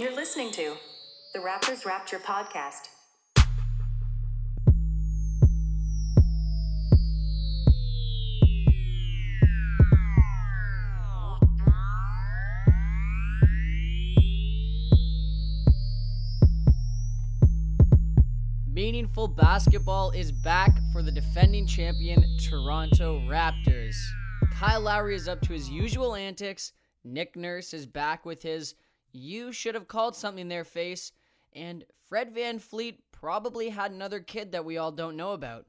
You're listening to the Raptors Rapture podcast. Meaningful basketball is back for the defending champion Toronto Raptors. Kyle Lowry is up to his usual antics. Nick Nurse is back with his you should have called something their face. And Fred VanVleet probably had another kid that we all don't know about.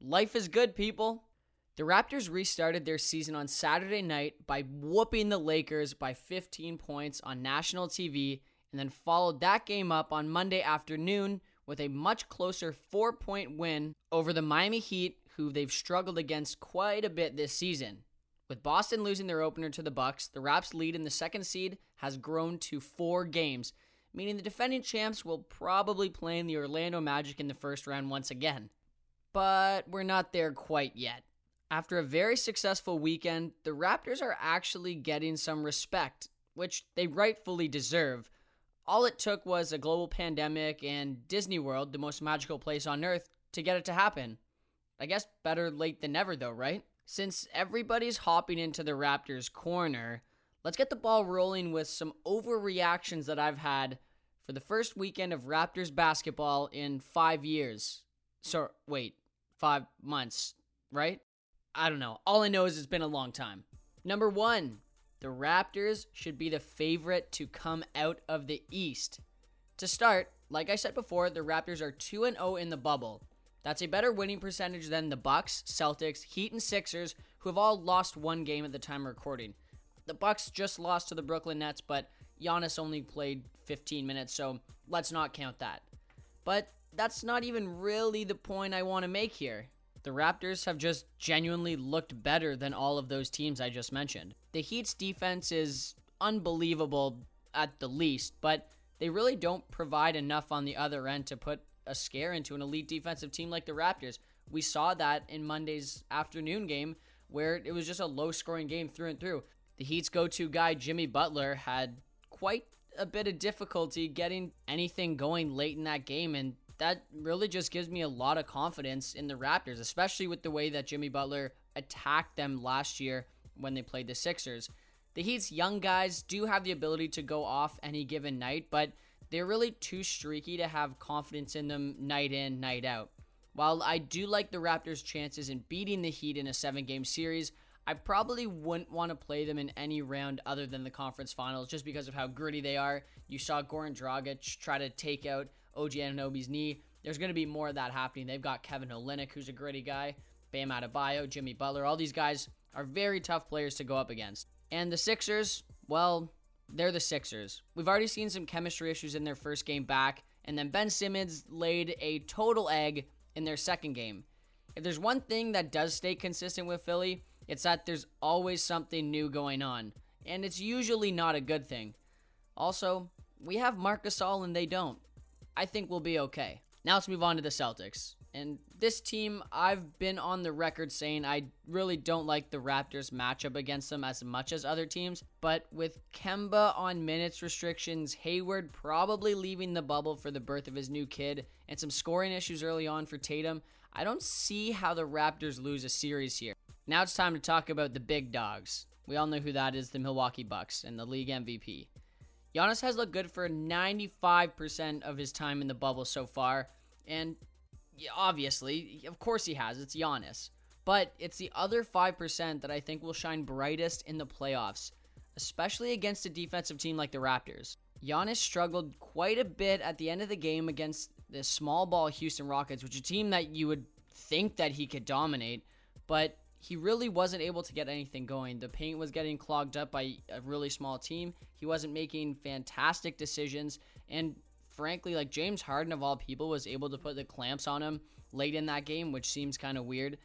Life is good, people. The Raptors restarted their season on Saturday night by whooping the Lakers by 15 points on national TV and then followed that game up on Monday afternoon with a much closer four point win over the Miami Heat, who they've struggled against quite a bit this season. With Boston losing their opener to the Bucks, the Raps' lead in the second seed has grown to 4 games, meaning the defending champs will probably play in the Orlando Magic in the first round once again. But we're not there quite yet. After a very successful weekend, the Raptors are actually getting some respect, which they rightfully deserve. All it took was a global pandemic and Disney World, the most magical place on earth, to get it to happen. I guess better late than never, though, right? Since everybody's hopping into the Raptors' corner, let's get the ball rolling with some overreactions that I've had for the first weekend of Raptors basketball in five years. So, wait, five months, right? I don't know. All I know is it's been a long time. Number one, the Raptors should be the favorite to come out of the East. To start, like I said before, the Raptors are 2 0 in the bubble. That's a better winning percentage than the Bucks, Celtics, Heat, and Sixers, who have all lost one game at the time of recording. The Bucks just lost to the Brooklyn Nets, but Giannis only played 15 minutes, so let's not count that. But that's not even really the point I want to make here. The Raptors have just genuinely looked better than all of those teams I just mentioned. The Heat's defense is unbelievable at the least, but they really don't provide enough on the other end to put a scare into an elite defensive team like the Raptors. We saw that in Monday's afternoon game where it was just a low scoring game through and through. The Heat's go to guy, Jimmy Butler, had quite a bit of difficulty getting anything going late in that game, and that really just gives me a lot of confidence in the Raptors, especially with the way that Jimmy Butler attacked them last year when they played the Sixers. The Heat's young guys do have the ability to go off any given night, but they're really too streaky to have confidence in them night in, night out. While I do like the Raptors' chances in beating the Heat in a seven game series, I probably wouldn't want to play them in any round other than the conference finals just because of how gritty they are. You saw Goran Dragic try to take out OG Anunoby's knee. There's going to be more of that happening. They've got Kevin Olynyk, who's a gritty guy, Bam Adebayo, Jimmy Butler. All these guys are very tough players to go up against. And the Sixers, well, they're the Sixers. We've already seen some chemistry issues in their first game back, and then Ben Simmons laid a total egg in their second game. If there's one thing that does stay consistent with Philly, it's that there's always something new going on, and it's usually not a good thing. Also, we have Marc Gasol and they don't. I think we'll be okay. Now let's move on to the Celtics. And this team, I've been on the record saying I really don't like the Raptors matchup against them as much as other teams. But with Kemba on minutes restrictions, Hayward probably leaving the bubble for the birth of his new kid, and some scoring issues early on for Tatum, I don't see how the Raptors lose a series here. Now it's time to talk about the big dogs. We all know who that is the Milwaukee Bucks and the league MVP. Giannis has looked good for 95% of his time in the bubble so far, and obviously, of course he has. It's Giannis. But it's the other 5% that I think will shine brightest in the playoffs, especially against a defensive team like the Raptors. Giannis struggled quite a bit at the end of the game against the small ball Houston Rockets, which is a team that you would think that he could dominate, but he really wasn't able to get anything going. The paint was getting clogged up by a really small team. He wasn't making fantastic decisions, and frankly, like James Harden of all people was able to put the clamps on him late in that game, which seems kind of weird.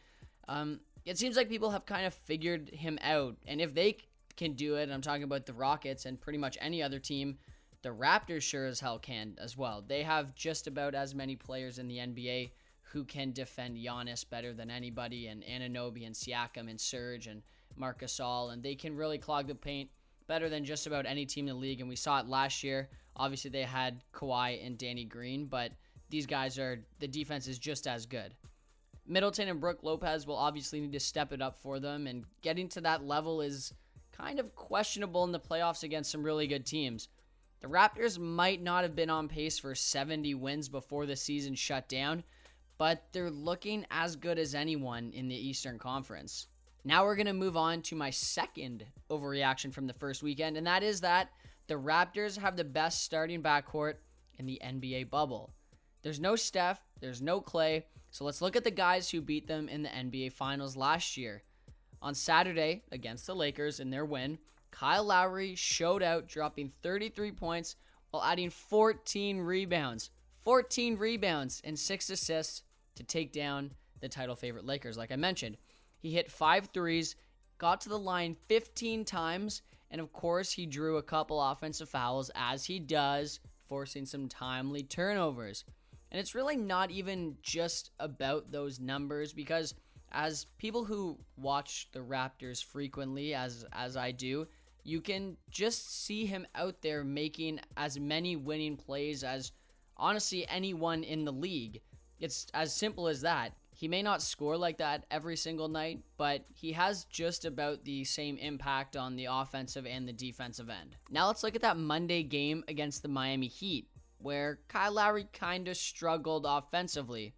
Um, it seems like people have kind of figured him out, and if they can do it, I'm talking about the Rockets and pretty much any other team, the Raptors sure as hell can as well. They have just about as many players in the NBA who can defend Giannis better than anybody, and Anunoby and Siakam and Serge and Marc Gasol, and they can really clog the paint better than just about any team in the league. And we saw it last year Obviously, they had Kawhi and Danny Green, but these guys are the defense is just as good. Middleton and Brook Lopez will obviously need to step it up for them, and getting to that level is kind of questionable in the playoffs against some really good teams. The Raptors might not have been on pace for 70 wins before the season shut down, but they're looking as good as anyone in the Eastern Conference. Now we're going to move on to my second overreaction from the first weekend, and that is that the Raptors have the best starting backcourt in the NBA bubble. There's no Steph, there's no Clay, so let's look at the guys who beat them in the NBA Finals last year. On Saturday, against the Lakers in their win, Kyle Lowry showed out, dropping 33 points while adding 14 rebounds. 14 rebounds and 6 assists to take down the title favorite Lakers, like I mentioned. He hit five threes, got to the line 15 times, and of course, he drew a couple offensive fouls, as he does, forcing some timely turnovers. And it's really not even just about those numbers because as people who watch the Raptors frequently as as I do, you can just see him out there making as many winning plays as honestly anyone in the league. It's as simple as that. He may not score like that every single night, but he has just about the same impact on the offensive and the defensive end. Now let's look at that Monday game against the Miami Heat, where Kyle Lowry kind of struggled offensively.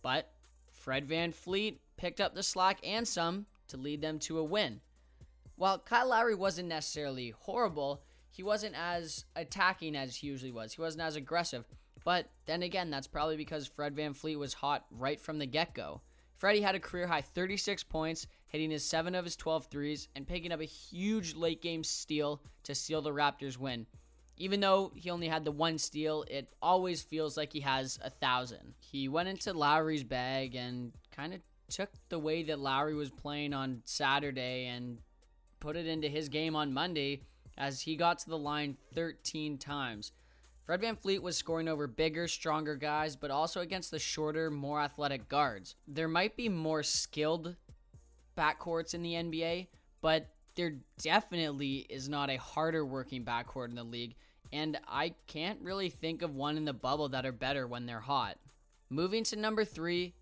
But Fred VanVleet picked up the slack and some to lead them to a win. While Kyle Lowry wasn't necessarily horrible, he wasn't as attacking as he usually was. He wasn't as aggressive. But then again, that's probably because Fred VanVleet was hot right from the get go. Freddie had a career high 36 points, hitting his 7 of his 12 threes, and picking up a huge late game steal to seal the Raptors' win. Even though he only had the one steal, it always feels like he has a thousand. He went into Lowry's bag and kind of took the way that Lowry was playing on Saturday and put it into his game on Monday as he got to the line 13 times. Fred VanVleet was scoring over bigger, stronger guys, but also against the shorter, more athletic guards. There might be more skilled backcourts in the NBA, but there definitely is not a harder working backcourt in the league, and I can't really think of one in the bubble that are better when they're hot. Moving to number three,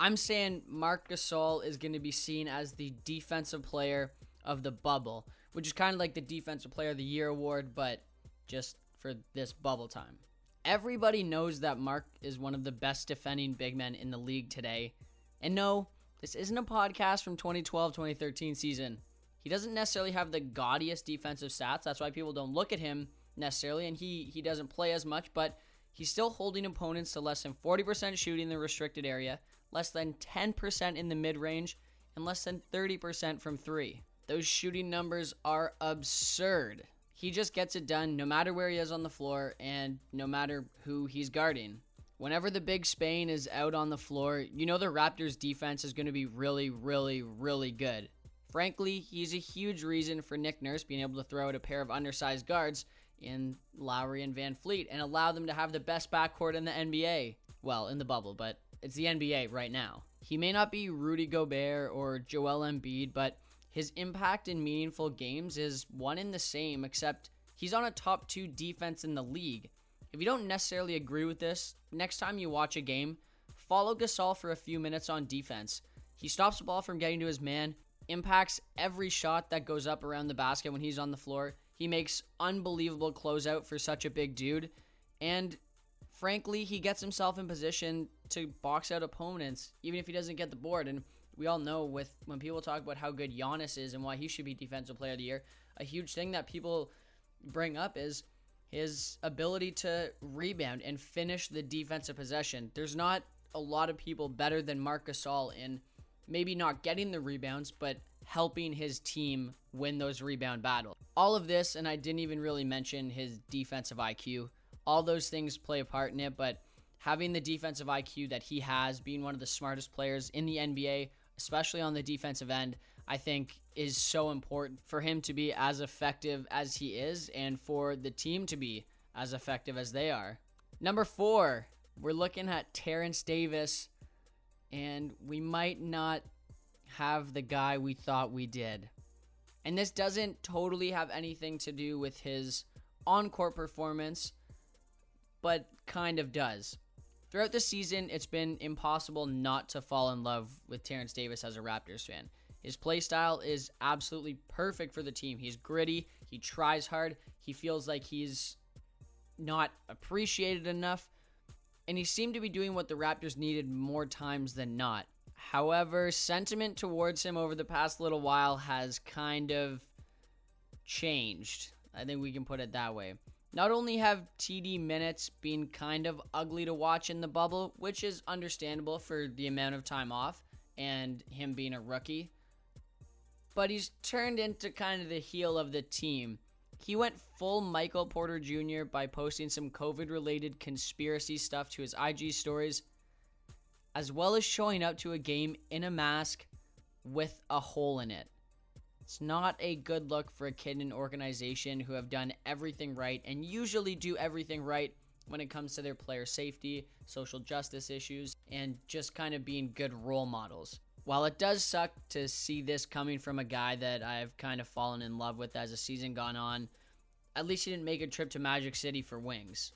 I'm saying Marc Gasol is going to be seen as the defensive player of the bubble, which is kind of like the Defensive Player of the Year award, but just for this bubble time. Everybody knows that Mark is one of the best defending big men in the league today. And no, this isn't a podcast from 2012 2013 season. He doesn't necessarily have the gaudiest defensive stats. That's why people don't look at him necessarily, and he, he doesn't play as much, but he's still holding opponents to less than 40% shooting in the restricted area, less than 10% in the mid range, and less than 30% from three. Those shooting numbers are absurd. He just gets it done no matter where he is on the floor and no matter who he's guarding. Whenever the big Spain is out on the floor, you know the Raptors defense is going to be really, really, really good. Frankly, he's a huge reason for Nick Nurse being able to throw out a pair of undersized guards in Lowry and VanVleet and allow them to have the best backcourt in the NBA. Well, in the bubble, but it's the NBA right now. He may not be Rudy Gobert or Joel Embiid, but his impact in meaningful games is one and the same, except he's on a top two defense in the league. If you don't necessarily agree with this, next time you watch a game, follow Gasol for a few minutes on defense. He stops the ball from getting to his man, impacts every shot that goes up around the basket when he's on the floor. He makes unbelievable closeout for such a big dude, and frankly, he gets himself in position to box out opponents, even if he doesn't get the board. And we all know with when people talk about how good Giannis is and why he should be defensive player of the year, a huge thing that people bring up is his ability to rebound and finish the defensive possession. There's not a lot of people better than Marc Gasol in maybe not getting the rebounds, but helping his team win those rebound battles. All of this, and I didn't even really mention his defensive IQ. All those things play a part in it, but having the defensive IQ that he has, being one of the smartest players in the NBA, especially on the defensive end, I think is so important for him to be as effective as he is and for the team to be as effective as they are. Number four, we're looking at Terrence Davis, and we might not have the guy we thought we did. And this doesn't totally have anything to do with his on court performance, but kind of does. Throughout the season, it's been impossible not to fall in love with Terrence Davis as a Raptors fan. His play style is absolutely perfect for the team. He's gritty, he tries hard, he feels like he's not appreciated enough, and he seemed to be doing what the Raptors needed more times than not. However, sentiment towards him over the past little while has kind of changed. I think we can put it that way. Not only have TD minutes been kind of ugly to watch in the bubble, which is understandable for the amount of time off and him being a rookie, but he's turned into kind of the heel of the team. He went full Michael Porter Jr. by posting some COVID related conspiracy stuff to his IG stories, as well as showing up to a game in a mask with a hole in it. It's not a good look for a kid in an organization who have done everything right and usually do everything right when it comes to their player safety, social justice issues, and just kind of being good role models. While it does suck to see this coming from a guy that I've kind of fallen in love with as the season gone on, at least he didn't make a trip to Magic City for wings.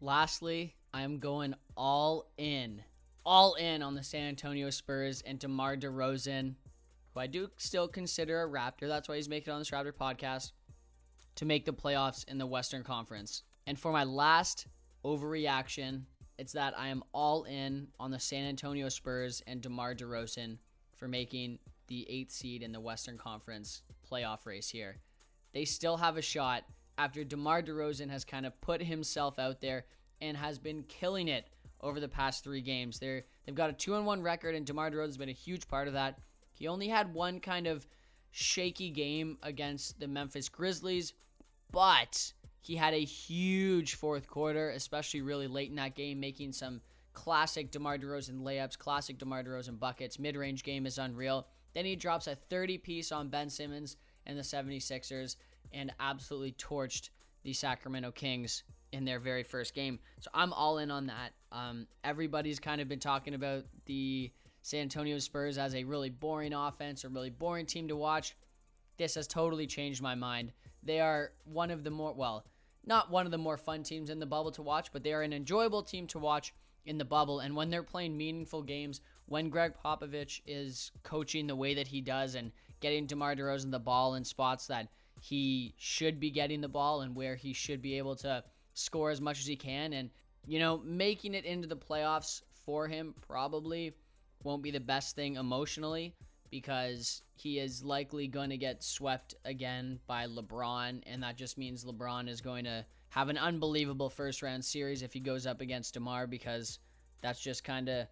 Lastly, I am going all in, all in on the San Antonio Spurs and DeMar DeRozan I do still consider a Raptor. That's why he's making on this Raptor podcast to make the playoffs in the Western Conference. And for my last overreaction, it's that I am all in on the San Antonio Spurs and DeMar DeRozan for making the eighth seed in the Western Conference playoff race here. They still have a shot after DeMar DeRozan has kind of put himself out there and has been killing it over the past three games. They're, they've got a 2 on 1 record, and DeMar DeRozan has been a huge part of that. He only had one kind of shaky game against the Memphis Grizzlies, but he had a huge fourth quarter, especially really late in that game, making some classic DeMar DeRozan layups, classic DeMar DeRozan buckets. Mid range game is unreal. Then he drops a 30 piece on Ben Simmons and the 76ers and absolutely torched the Sacramento Kings in their very first game. So I'm all in on that. Um, everybody's kind of been talking about the San Antonio Spurs as a really boring offense or really boring team to watch. This has totally changed my mind. They are one of the more, well, not one of the more fun teams in the bubble to watch, but they are an enjoyable team to watch in the bubble. And when they're playing meaningful games, when Gregg Popovich is coaching the way that he does and getting DeMar DeRozan the ball in spots that he should be getting the ball and where he should be able to score as much as he can and, you know, making it into the playoffs for him probably won't be the best thing emotionally because he is likely going to get swept again by LeBron, and that just means LeBron is going to have an unbelievable first round series if he goes up against DeMar because that's just kind of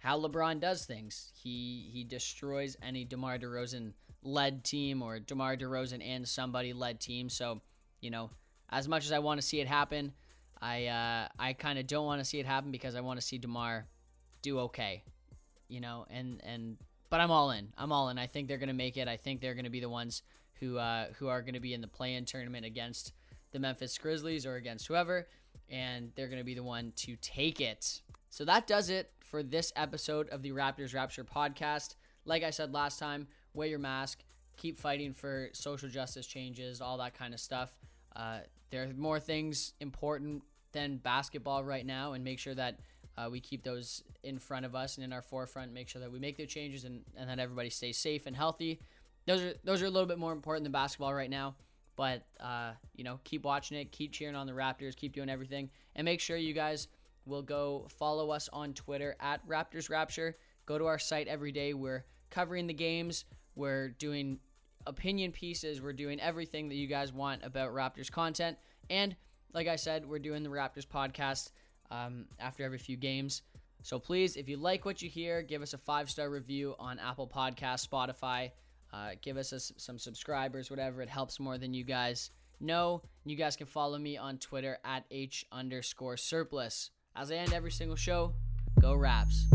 how LeBron does things. He he destroys any DeMar DeRozan led team or DeMar DeRozan and somebody led team. So, you know, as much as I want to see it happen, I uh, I kind of don't want to see it happen because I want to see DeMar do okay you know, and and but I'm all in. I'm all in. I think they're gonna make it. I think they're gonna be the ones who uh, who are gonna be in the play-in tournament against the Memphis Grizzlies or against whoever, and they're gonna be the one to take it. So that does it for this episode of the Raptors Rapture podcast. Like I said last time, wear your mask, keep fighting for social justice changes, all that kind of stuff. Uh, there are more things important than basketball right now, and make sure that uh, we keep those in front of us and in our forefront. Make sure that we make the changes and, and that everybody stays safe and healthy. Those are those are a little bit more important than basketball right now. But uh, you know, keep watching it, keep cheering on the Raptors, keep doing everything, and make sure you guys will go follow us on Twitter at Raptors Rapture. Go to our site every day. We're covering the games. We're doing opinion pieces. We're doing everything that you guys want about Raptors content. And like I said, we're doing the Raptors podcast um, after every few games. So please, if you like what you hear, give us a five star review on Apple Podcast, Spotify. Uh, give us a, some subscribers, whatever. It helps more than you guys know. You guys can follow me on Twitter at h underscore surplus. As I end every single show, go Raps.